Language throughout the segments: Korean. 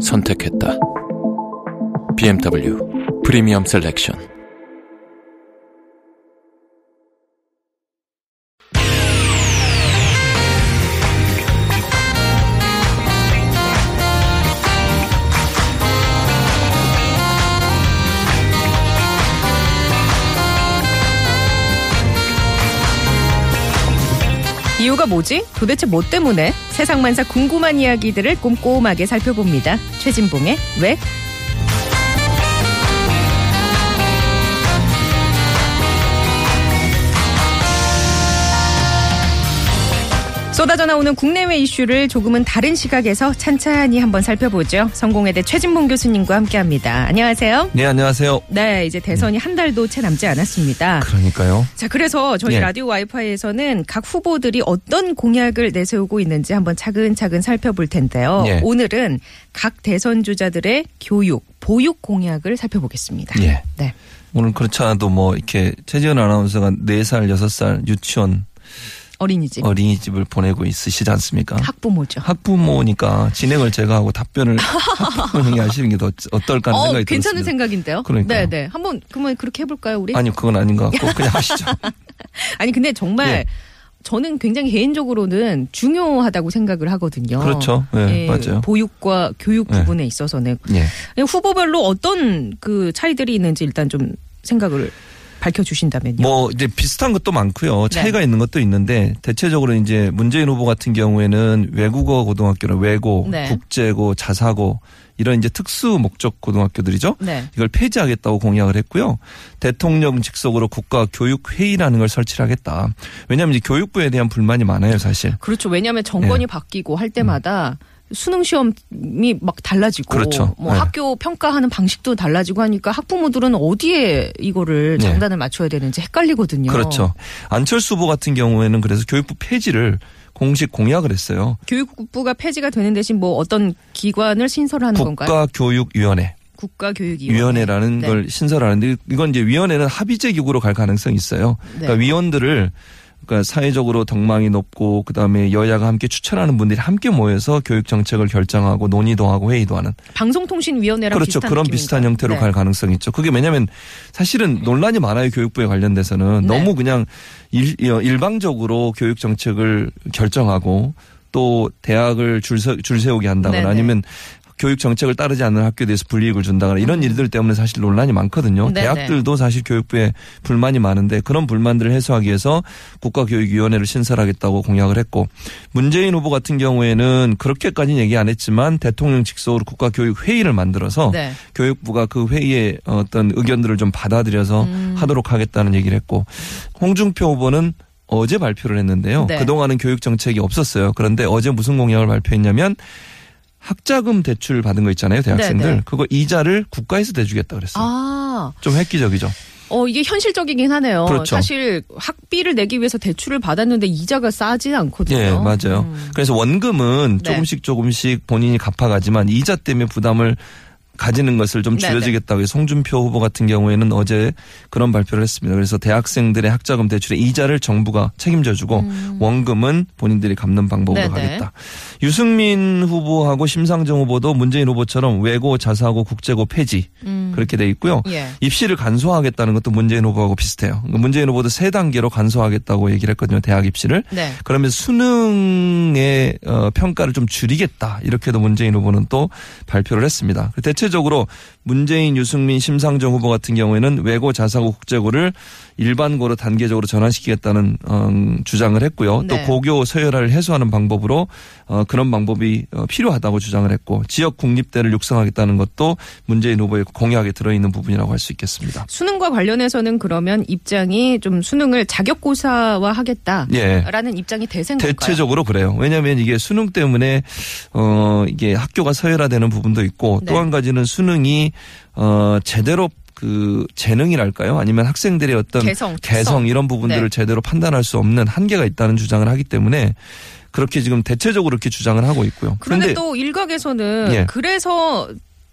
선택했다. BMW 프리미엄 셀렉션. 이유가 뭐지? 도대체 뭐 때문에? 세상만사 궁금한 이야기들을 꼼꼼하게 살펴봅니다. 최진봉의 왜? 쏟아져 나오는 국내외 이슈를 조금은 다른 시각에서 찬찬히 한번 살펴보죠. 성공회대 최진봉 교수님과 함께합니다. 안녕하세요. 네, 안녕하세요. 네, 이제 대선이 한 달도 채 남지 않았습니다. 그러니까요. 자, 그래서 저희 예. 라디오 와이파이에서는 각 후보들이 어떤 공약을 내세우고 있는지 한번 차근차근 살펴볼 텐데요. 예. 오늘은 각 대선 주자들의 교육, 보육 공약을 살펴보겠습니다. 예. 네. 오늘 그렇지 않아도 뭐 이렇게 최지은 아나운서가 4살, 6살 유치원 어린이집. 어린이집을 보내고 있으시지 않습니까? 학부모죠. 학부모니까 진행을 제가 하고 답변을 학부모님이 하시는 게 더 어떨까 하는 어, 생각이 괜찮은 들었습니다. 생각인데요. 그러니까요. 네, 네. 한번 그러면 그렇게 해볼까요, 우리? 아니 그건 아닌 것 같고 그냥 하시죠. 아니, 근데 정말 예. 저는 굉장히 개인적으로는 중요하다고 생각을 하거든요. 그렇죠. 네, 예, 맞아요. 보육과 교육 네. 부분에 있어서는 예. 후보별로 어떤 그 차이들이 있는지 일단 좀 생각을 밝혀주신다면요. 뭐 이제 비슷한 것도 많고요. 네. 차이가 있는 것도 있는데 대체적으로 이제 문재인 후보 같은 경우에는 외국어 고등학교는 외고, 네. 국제고, 자사고 이런 이제 특수 목적 고등학교들이죠. 네. 이걸 폐지하겠다고 공약을 했고요. 대통령 직속으로 국가 교육 회의라는 걸 설치를 하겠다. 왜냐하면 이제 교육부에 대한 불만이 많아요, 사실. 그렇죠. 왜냐하면 정권이 네. 바뀌고 할 때마다 수능 시험이 막 달라지고 그렇죠. 뭐 네. 학교 평가하는 방식도 달라지고 하니까 학부모들은 어디에 이거를 네. 장단을 맞춰야 되는지 헷갈리거든요. 그렇죠. 안철수 후보 같은 경우에는 그래서 교육부 폐지를 공식 공약을 했어요. 교육부가 폐지가 되는 대신 뭐 어떤 기관을 신설하는 건가요? 국가교육위원회. 국가교육위원회. 위원회라는 네. 걸 신설하는데 이건 이제 위원회는 합의제 기구로 갈 가능성이 있어요. 그러니까 네. 위원들을 그러니까 사회적으로 덕망이 높고 그다음에 여야가 함께 추천하는 분들이 함께 모여서 교육 정책을 결정하고 논의도 하고 회의도 하는 방송통신위원회랑 그렇죠. 비슷한 그런 느낌인가요? 비슷한 형태로 네. 갈 가능성이 있죠. 그게 왜냐하면 사실은 논란이 많아요. 교육부에 관련돼서는 네. 너무 그냥 일, 어, 일방적으로 교육 정책을 결정하고 또 대학을 줄, 세, 줄 세우게 한다거나 네네. 아니면 교육 정책을 따르지 않는 학교에 대해서 불이익을 준다거나 이런 일들 때문에 사실 논란이 많거든요. 음. 네네. 대학들도 사실 교육부에 불만이 많은데 그런 불만들을 해소하기 위해서 국가교육위원회를 신설하겠다고 공약을 했고 문재인 후보 같은 경우에는 그렇게까지는 얘기 안 했지만 대통령 직속으로 국가교육회의를 만들어서 네. 교육부가 그 회의에 어떤 의견들을 좀 받아들여서 음. 하도록 하겠다는 얘기를 했고 홍준표 후보는 어제 발표를 했는데요. 네. 그동안은 교육 정책이 없었어요. 그런데 어제 무슨 공약을 발표했냐면 학자금 대출 받은 거 있잖아요. 대학생들. 네, 네. 그거 이자를 국가에서 대주겠다 그랬어요. 아, 좀 획기적이죠. 어, 이게 현실적이긴 하네요. 그렇죠. 사실 학비를 내기 위해서 대출을 받았는데 이자가 싸지 않거든요. 예, 맞아요. 음. 그래서 원금은 네. 조금씩 조금씩 본인이 갚아가지만 이자 때문에 부담을 가지는 것을 좀 네네. 줄여주겠다고 해서 송준표 후보 같은 경우에는 어제 그런 발표를 했습니다. 그래서 대학생들의 학자금 대출의 이자를 정부가 책임져주고 원금은 본인들이 갚는 방법으로 음. 네네. 가겠다. 유승민 후보하고 심상정 후보도 문재인 후보처럼 외고, 자사고, 국제고 폐지 음. 그렇게 돼 있고요. 예. 입시를 간소화하겠다는 것도 문재인 후보하고 비슷해요. 그러니까 문재인 후보도 세 단계로 간소화하겠다고 얘기를 했거든요. 대학 입시를. 네. 그러면 수능의 어, 평가를 좀 줄이겠다 이렇게도 문재인 후보는 또 발표를 했습니다. 대체 적으로 문재인, 유승민, 심상정 후보 같은 경우에는 외고, 자사고, 국제고를 일반고로 단계적으로 전환시키겠다는 어, 주장을 했고요. 네. 또 고교 서열화를 해소하는 방법으로 어, 그런 방법이 어, 필요하다고 주장을 했고 지역 국립대를 육성하겠다는 것도 문재인 후보의 공약. 무리하게 들어있는 부분이라고 할 수 있겠습니다. 수능과 관련해서는 그러면 입장이 좀 수능을 자격고사화 하겠다라는 예. 입장이 대세인 건가요? 대체적으로 그래요. 왜냐하면 이게 수능 때문에 어 이게 학교가 서열화되는 부분도 있고 네. 또한 가지 는 수능이 어 제대로 그 재능이랄까요? 아니면 학생들의 어떤 개성, 개성. 이런 부분들을 네. 제대로 판단할 수 없는 한계가 있다는 주장을 하기 때문에 그렇게 지금 대체적으로 이렇게 주장을 하고 있고요. 그런데 또 일각에서는 예. 그래서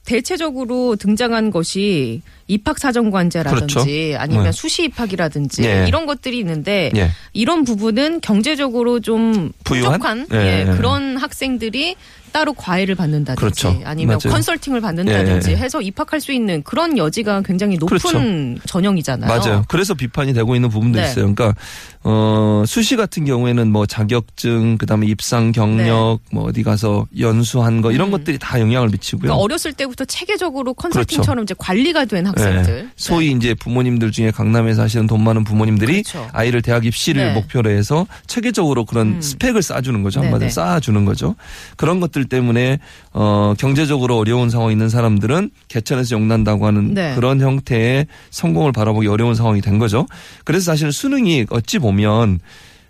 대체적으로 등장한 것이 입학 사정관제라든지 그렇죠. 아니면 네. 수시 입학이라든지 예. 이런 것들이 있는데 예. 이런 부분은 경제적으로 좀 부유한? 예, 예, 예. 그런 학생들이 따로 과외를 받는다든지 그렇죠. 아니면 맞아요. 컨설팅을 받는다든지 예, 예. 해서 입학할 수 있는 그런 여지가 굉장히 높은 그렇죠. 전형이잖아요. 맞아요. 그래서 비판이 되고 있는 부분도 네. 있어요. 그러니까 어 수시 같은 경우에는 뭐 자격증 그다음에 입상 경력 뭐 어디 가서 연수한 거 이런 네. 음. 것들이 다 영향을 미치고요. 그러니까 어렸을 때부터 체계적으로 컨설팅처럼 이제 관리가 된 학생들. 그렇죠. 네. 소위 이제 부모님들 중에 강남에 사시는 돈 많은 부모님들이 그렇죠. 아이를 대학 입시를 네. 목표로 해서 체계적으로 그런 음. 스펙을 쌓아주는 거죠. 네, 한마디로 네. 쌓아주는 거죠. 그런 것들 때문에 어 경제적으로 어려운 상황에 있는 사람들은 개천에서 용난다고 하는 네. 그런 형태의 성공을 바라보기 어려운 상황이 된 거죠. 그래서 사실 수능이 어찌 보면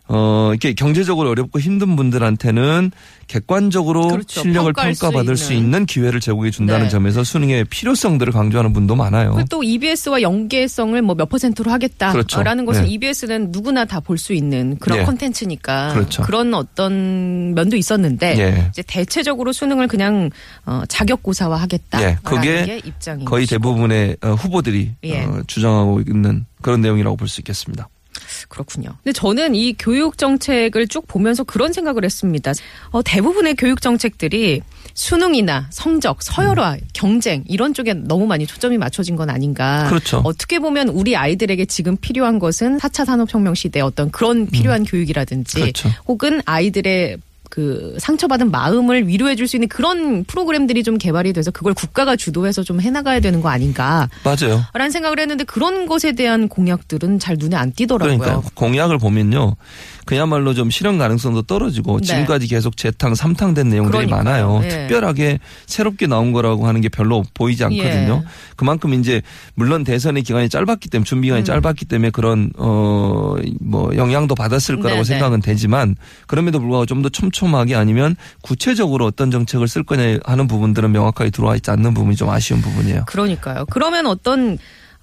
어, 이렇게 경제적으로 어렵고 힘든 분들한테는 객관적으로 그렇죠. 실력을 평가할 수 평가받을 수 있는. 있는 기회를 제공해 준다는 네. 점에서 수능의 필요성들을 강조하는 분도 많아요. 또 EBS와 연계성을 뭐 몇 퍼센트로 하겠다라는 그렇죠. 것은 네. EBS는 누구나 다 볼 수 있는 그런 네. 콘텐츠니까 그렇죠. 런 어떤 면도 있었는데 예. 이제 대체적으로 수능을 그냥 어, 자격고사화 하겠다라는 예, 그게 게 거의. 대부분의 어, 후보들이 예. 어, 주장하고 있는 그런 내용이라고 볼 수 있겠습니다. 그렇군요. 근데 저는 이 교육 정책을 쭉 보면서 그런 생각을 했습니다. 어, 대부분의 교육 정책들이 수능이나 성적, 서열화, 음. 경쟁 이런 쪽에 너무 많이 초점이 맞춰진 건 아닌가. 그렇죠. 어떻게 보면 우리 아이들에게 지금 필요한 것은 4차 산업혁명 시대 어떤 그런 필요한 교육이라든지 음. 그렇죠. 혹은 아이들의 그 상처받은 마음을 위로해 줄 수 있는 그런 프로그램들이 좀 개발이 돼서 그걸 국가가 주도해서 좀 해나가야 되는 거 아닌가. 맞아요. 라는 생각을 했는데 그런 것에 대한 공약들은 잘 눈에 안 띄더라고요. 그러니까 공약을 보면요. 그야말로 좀 실현 가능성도 떨어지고 네. 지금까지 계속 재탕, 삼탕 된 내용들이 그러니까요. 많아요. 예. 특별하게 새롭게 나온 거라고 하는 게 별로 보이지 않거든요. 예. 그만큼 이제 물론 대선의 기간이 짧았기 때문에 준비 기간이 음. 짧았기 때문에 그런 어 뭐 영향도 받았을 거라고 네, 생각은 되지만 그럼에도 불구하고 좀 더 촘촘하게 아니면 구체적으로 어떤 정책을 쓸 거냐 하는 부분들은 명확하게 들어와 있지 않는 부분이 좀 아쉬운 부분이에요. 그러니까요. 그러면 어떤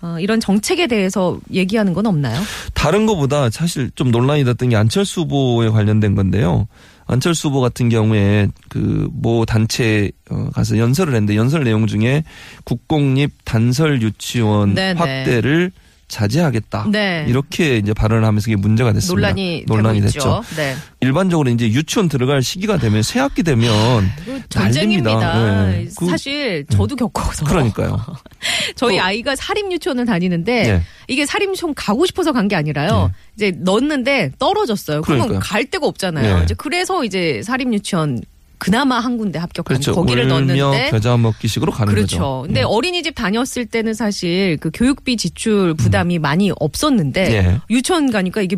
어, 이런 정책에 대해서 얘기하는 건 없나요? 다른 것보다 사실 좀 논란이 됐던 게 안철수 후보에 관련된 건데요. 안철수 후보 같은 경우에 그 모 단체 어 가서 연설을 했는데 연설 내용 중에 국공립 단설 유치원 네네. 확대를 자제하겠다. 네. 이렇게 이제 발언을 하면서 이게 문제가 됐습니다. 논란이, 논란이 됐죠. 네. 일반적으로 이제 유치원 들어갈 시기가 되면 새 학기 되면 그 전쟁입니다. 네. 그- 사실 저도 겪어서 그러니까요. 저희 그- 아이가 사립 유치원을 다니는데 네. 이게 사립 유치원 가고 싶어서 간 게 아니라요. 이제 넣었는데 떨어졌어요. 그러면 그러니까요. 갈 데가 없잖아요. 네. 이제 그래서 이제 사립 유치원 그나마 한 군데 합격한 그렇죠. 거기를 넣었는데 겨자 먹기식으로 가는 그렇죠. 거죠. 근데 예. 어린이집 다녔을 때는 사실 그 교육비 지출 부담이 많이 없었는데 예. 유치원 가니까 이게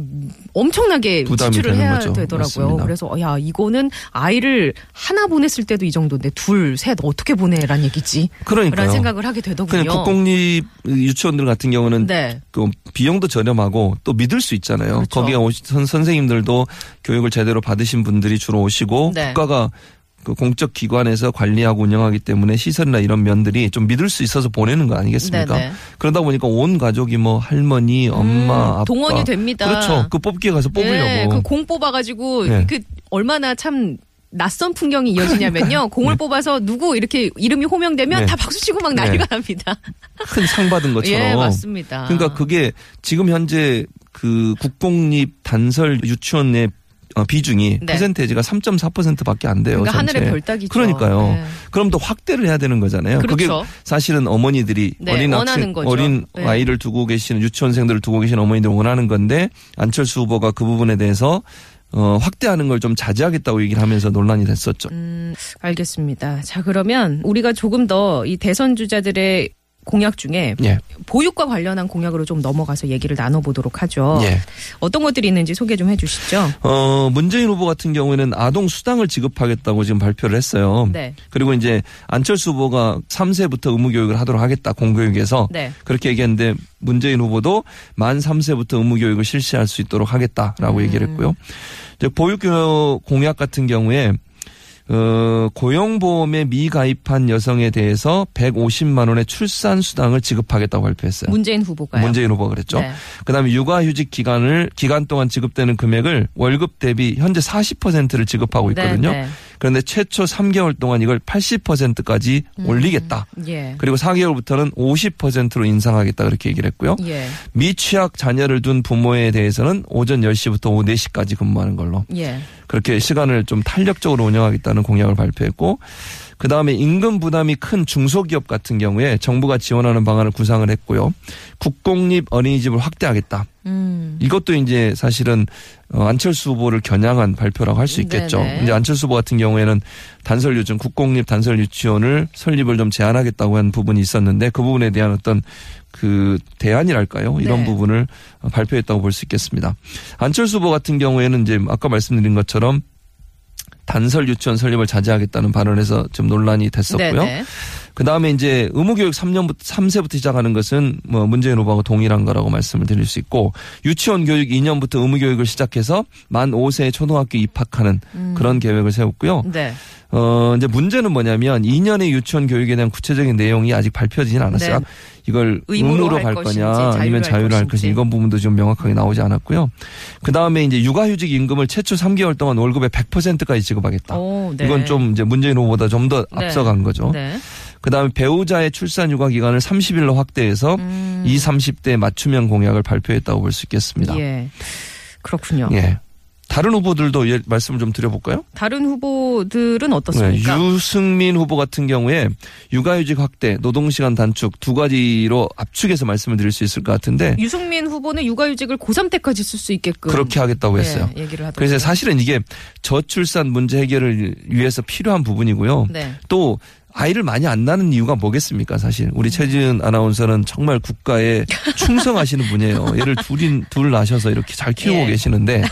엄청나게 부담이 지출을 해야 거죠. 되더라고요. 맞습니다. 그래서 야 이거는 아이를 하나 보냈을 때도 이 정도인데 둘, 셋 어떻게 보내란 얘기지? 그러니까요. 라는 생각을 하게 되더군요. 그냥 국공립 유치원들 같은 경우는 네. 그 비용도 저렴하고 또 믿을 수 있잖아요. 그렇죠. 거기에 오시, 선, 선생님들도 교육을 제대로 받으신 분들이 주로 오시고 네. 국가가 그 공적 기관에서 관리하고 운영하기 때문에 시설이나 이런 면들이 좀 믿을 수 있어서 보내는 거 아니겠습니까? 네네. 그러다 보니까 온 가족이 뭐 할머니, 엄마, 아빠 음, 동원이 됩니다. 그렇죠. 그 뽑기에 가서 뽑으려고. 네, 그 공 뽑아가지고 네. 그 얼마나 참 낯선 풍경이 이어지냐면요. 공을 뽑아서 누구 이렇게 이름이 호명되면 네. 다 박수 치고 막 난리가 납니다. 큰 상 받은 것처럼. 예, 맞습니다. 그러니까 그게 지금 현재 그 국공립 단설 유치원 내 어, 비중이 네. 퍼센테이지가 3.4%밖에 안 돼요. 그러니까. 하늘의 별따기죠. 그러니까요. 네. 그럼 더 확대를 해야 되는 거잖아요. 그게 그렇죠. 사실은 어머니들이 네, 어린 학생. 어린 네. 아이를 두고 계시는 유치원생들을 두고 계시는 어머니들 원하는 건데 안철수 후보가 그 부분에 대해서 어, 확대하는 걸 좀 자제하겠다고 얘기를 하면서 논란이 됐었죠. 음, 알겠습니다. 자, 그러면 우리가 조금 더 이 대선 주자들의 공약 중에 예. 보육과 관련한 공약으로 좀 넘어가서 얘기를 나눠보도록 하죠. 예. 어떤 것들이 있는지 소개 좀 해주시죠. 어, 문재인 후보 같은 경우에는 아동 수당을 지급하겠다고 지금 발표를 했어요. 네. 그리고 이제 안철수 후보가 3세부터 의무 교육을 하도록 하겠다 공교육에서 네. 그렇게 얘기했는데 문재인 후보도 만 3세부터 의무 교육을 실시할 수 있도록 하겠다라고 음. 얘기를 했고요. 보육교육 공약 같은 경우에 어, 고용보험에 미가입한 여성에 대해서 150만 원의 출산 수당을 지급하겠다고 발표했어요. 문재인 후보가요. 문재인 후보가 그랬죠. 네. 그다음에 육아휴직 기간을 기간 동안 지급되는 금액을 월급 대비 현재 40%를 지급하고 있거든요. 네, 네. 그런데 최초 3개월 동안 이걸 80%까지 음. 올리겠다. 예. 그리고 4개월부터는 50%로 인상하겠다 그렇게 얘기를 했고요. 예. 미취학 자녀를 둔 부모에 대해서는 오전 10시부터 오후 4시까지 근무하는 걸로 예. 그렇게 시간을 좀 탄력적으로 운영하겠다는 공약을 발표했고 그 다음에 임금 부담이 큰 중소기업 같은 경우에 정부가 지원하는 방안을 구상을 했고요. 국공립 어린이집을 확대하겠다. 음. 이것도 이제 사실은 어, 안철수 후보를 겨냥한 발표라고 할 수 있겠죠. 네네. 이제 안철수 후보 같은 경우에는 단설 유치원 국공립 단설 유치원을 설립을 좀 제한하겠다고 한 부분이 있었는데 그 부분에 대한 어떤 그 대안이랄까요? 이런 네. 부분을 어, 발표했다고 볼 수 있겠습니다. 안철수 후보 같은 경우에는 이제 아까 말씀드린 것처럼 단설 유치원 설립을 자제하겠다는 발언에서 좀 논란이 됐었고요. 네네. 그 다음에 이제 의무교육 3년부터, 3세부터 시작하는 것은 뭐 문재인 후보하고 동일한 거라고 말씀을 드릴 수 있고 유치원 교육 2년부터 의무교육을 시작해서 만 5세 초등학교 입학하는 음. 그런 계획을 세웠고요. 네. 어, 이제 문제는 뭐냐면 2년의 유치원 교육에 대한 구체적인 내용이 아직 발표되진 않았어요. 네. 이걸 의무로 갈 거냐 자유로 아니면 할 자유로 할 것인지. 이건 부분도 좀 명확하게 나오지 않았고요. 그 다음에 이제 육아휴직 임금을 최초 3개월 동안 월급의 100%까지 지급하겠다. 오, 네. 이건 좀 이제 문재인 후보보다 좀더 네. 앞서간 거죠. 네. 그다음에 배우자의 출산 육아 기간을 30일로 확대해서 음. 20, 30대 맞춤형 공약을 발표했다고 볼 수 있겠습니다. 예. 그렇군요. 예. 다른 후보들도 예, 말씀을 좀 드려볼까요? 다른 후보들은 네, 어떻습니까? 유승민 후보 같은 경우에 육아휴직 확대, 노동시간 단축 두 가지로 압축해서 말씀을 드릴 수 있을 것 같은데 유승민 후보는 육아휴직을 고3 때까지 쓸 수 있게끔 그렇게 하겠다고 했어요. 네, 얘기를 하더라고요. 그래서 사실은 이게 저출산 문제 해결을 위해서 필요한 부분이고요. 네. 또 아이를 많이 안 낳는 이유가 뭐겠습니까, 사실. 우리 최지은 아나운서는 정말 국가에 충성하시는 분이에요. 얘를 둘인, 둘 낳으셔서 이렇게 잘 키우고 예. 계시는데,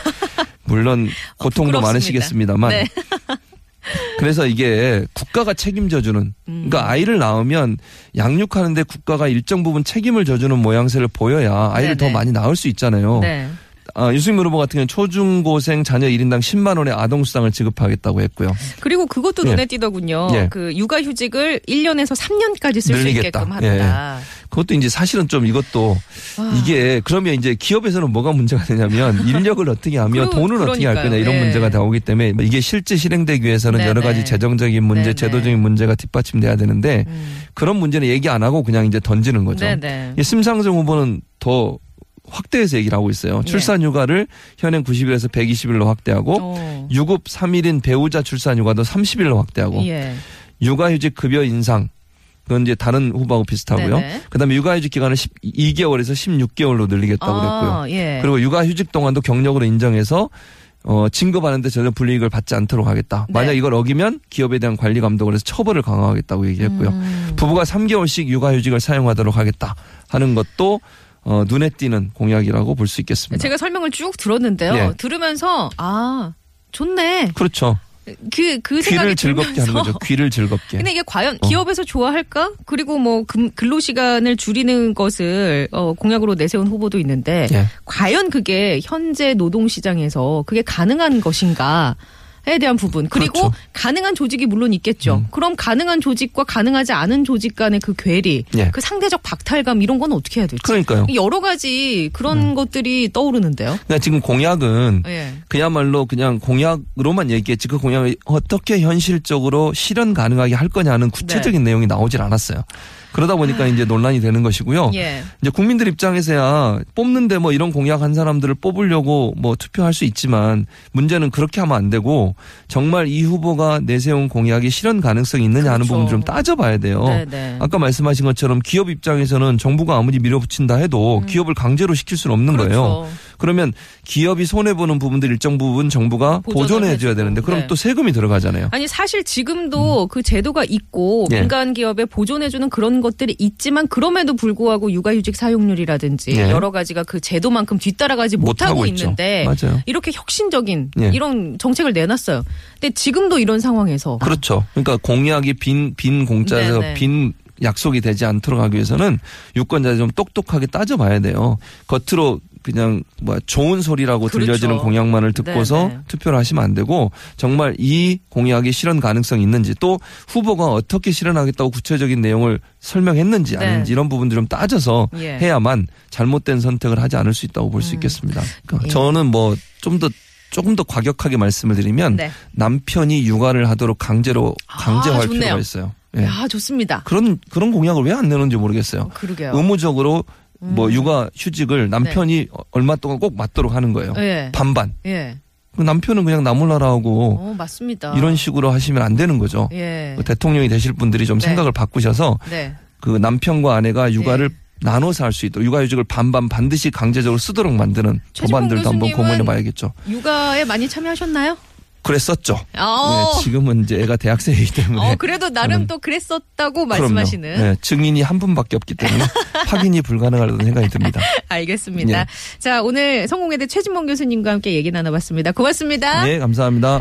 물론 어, 고통도 부끄럽습니다. 많으시겠습니다만. 네. 그래서 이게 국가가 책임져주는, 음. 그러니까 아이를 낳으면 양육하는데 국가가 일정 부분 책임을 져주는 모양새를 보여야 아이를 네네. 더 많이 낳을 수 있잖아요. 네. 아, 유승민 후보 같은 경우는 초중고생 자녀 1인당 10만 원의 아동수당을 지급하겠다고 했고요. 그리고 그것도 예. 눈에 띄더군요. 예. 그 육아휴직을 1년에서 3년까지 쓸 수. 있게끔 한다. 그것도 이제 사실은 좀 이것도 아. 이게 그러면 이제 기업에서는 뭐가 문제가 되냐면 인력을 어떻게 하며 그러- 돈을 어떻게 할 거냐 그러니까요. 이런 예. 문제가 나오기 때문에 이게 실제 실행되기 위해서는 네네. 여러 가지 재정적인 문제, 네네. 제도적인 문제가 뒷받침돼야 되는데 음. 그런 문제는 얘기 안 하고 그냥 이제 던지는 거죠. 네네. 이 심상정 후보는 더 확대해서 얘기를 하고 있어요. 예. 출산 휴가를 현행 90일에서 120일로 확대하고 어. 유급 3일인 배우자 출산 휴가도 30일로 확대하고 예. 육아휴직 급여 인상 그건 이제 다른 후보하고 비슷하고요. 네네. 그다음에 육아휴직 기간을 12개월에서 16개월로 늘리겠다고 그랬고요. 아, 예. 그리고 육아휴직 동안도 경력으로 인정해서 어, 진급하는데 전혀 불이익을 받지 않도록 하겠다. 네. 만약 이걸 어기면 기업에 대한 관리 감독을 해서 처벌을 강화하겠다고 얘기했고요. 음. 부부가 3개월씩 육아휴직을 사용하도록 하겠다 하는 것도 어, 눈에 띄는 공약이라고 볼 수 있겠습니다. 제가 설명을 쭉 들었는데요. 예. 들으면서 아 좋네. 그렇죠. 그그 생각이 귀를 즐겁게 하는 거죠. 귀를 즐겁게. 근데 이게 과연 어. 기업에서 좋아할까? 그리고 뭐 금- 근로 시간을 줄이는 것을 어, 공약으로 내세운 후보도 있는데 예. 과연 그게 현재 노동 시장에서 그게 가능한 것인가? 에 대한 부분 그리고 그렇죠. 가능한 조직이 물론 있겠죠. 음. 그럼 가능한 조직과 가능하지 않은 조직 간의 그 괴리, 예. 그 상대적 박탈감 이런 건 어떻게 해야 될지 그러니까요. 여러 가지 그런 음. 것들이 떠오르는데요. 그러니까 지금 공약은 예. 그야말로 그냥 공약으로만 얘기했지 그 공약을 어떻게 현실적으로 실현 가능하게 할 거냐는 구체적인 내용이 나오질 않았어요. 그러다 보니까 이제 논란이 되는 것이고요. 아. 예. 이제 국민들 입장에서야 뽑는데 뭐 이런 공약 한 사람들을 뽑으려고 뭐 투표할 수 있지만 문제는 그렇게 하면 안 되고 정말 이 후보가 내세운 공약이 실현 가능성이 있느냐 하는 그렇죠. 부분 좀 따져봐야 돼요. 네, 네. 아까 말씀하신 것처럼 기업 입장에서는 정부가 아무리 밀어붙인다 해도 음. 기업을 강제로 시킬 수는 없는 거예요. 그러면 기업이 손해 보는 부분들 일정 부분 정부가 보존해 줘야. 되는데 그럼 네. 또 세금이 들어가잖아요. 아니 사실 지금도 그 제도가 있고 예. 민간 기업에 보존해 주는 그런 것들이 있지만 그럼에도 불구하고 육아휴직 사용률이라든지 예. 여러 가지가 그 제도만큼 뒤따라가지 못하고. 있는데 맞아요. 이렇게 혁신적인 예. 이런 정책을 내놨어요. 근데 지금도 이런 상황에서 그렇죠. 그러니까 공약이 빈, 빈 공짜에서 네네. 빈 약속이 되지 않도록 하기 위해서는 유권자들 좀 똑똑하게 따져봐야 돼요. 겉으로 그냥 뭐 좋은 소리라고 그렇죠. 들려지는 공약만을 듣고서 네네. 투표를 하시면 안 되고 정말 이 공약이 실현 가능성이 있는지 또 후보가 어떻게 실현하겠다고 구체적인 내용을 설명했는지 네. 아닌지 이런 부분들 좀 따져서 예. 해야만 잘못된 선택을 하지 않을 수 있다고 볼수 있겠습니다. 그러니까 예. 저는 뭐 좀 더 조금 더 과격하게 말씀을 드리면 네. 남편이 육아를 하도록 강제로 강제할 아, 좋네요. 필요가 있어요. 예. 야 좋습니다. 그런 그런 공약을 왜 안 내는지 모르겠어요. 그러게요. 의무적으로 뭐 육아 휴직을 남편이 얼마 동안 꼭 맞도록 하는 거예요. 예. 반반. 예. 그 남편은 그냥 나몰라라 하고 어 맞습니다. 이런 식으로 하시면 안 되는 거죠. 예. 그 대통령이 되실 분들이 좀 네. 생각을 바꾸셔서 네. 그 남편과 아내가 육아를 예. 나눠서 할 수 있도록 육아휴직을 반반 반드시 강제적으로 쓰도록 만드는 법안들도 한번 고민해 봐야겠죠. 육아에 많이 참여하셨나요? 그랬었죠. 어. 네, 지금은 이제 애가 대학생이기 때문에 어 그래도 나름 저는- 또 그랬었다고. 말씀하시는. 네, 증인이 한 분밖에 없기 때문에 확인이 불가능하다는 생각이 듭니다. 알겠습니다. 예. 자 오늘 성공회대 최진봉 교수님과 함께 얘기 나눠봤습니다. 고맙습니다. 네, 감사합니다.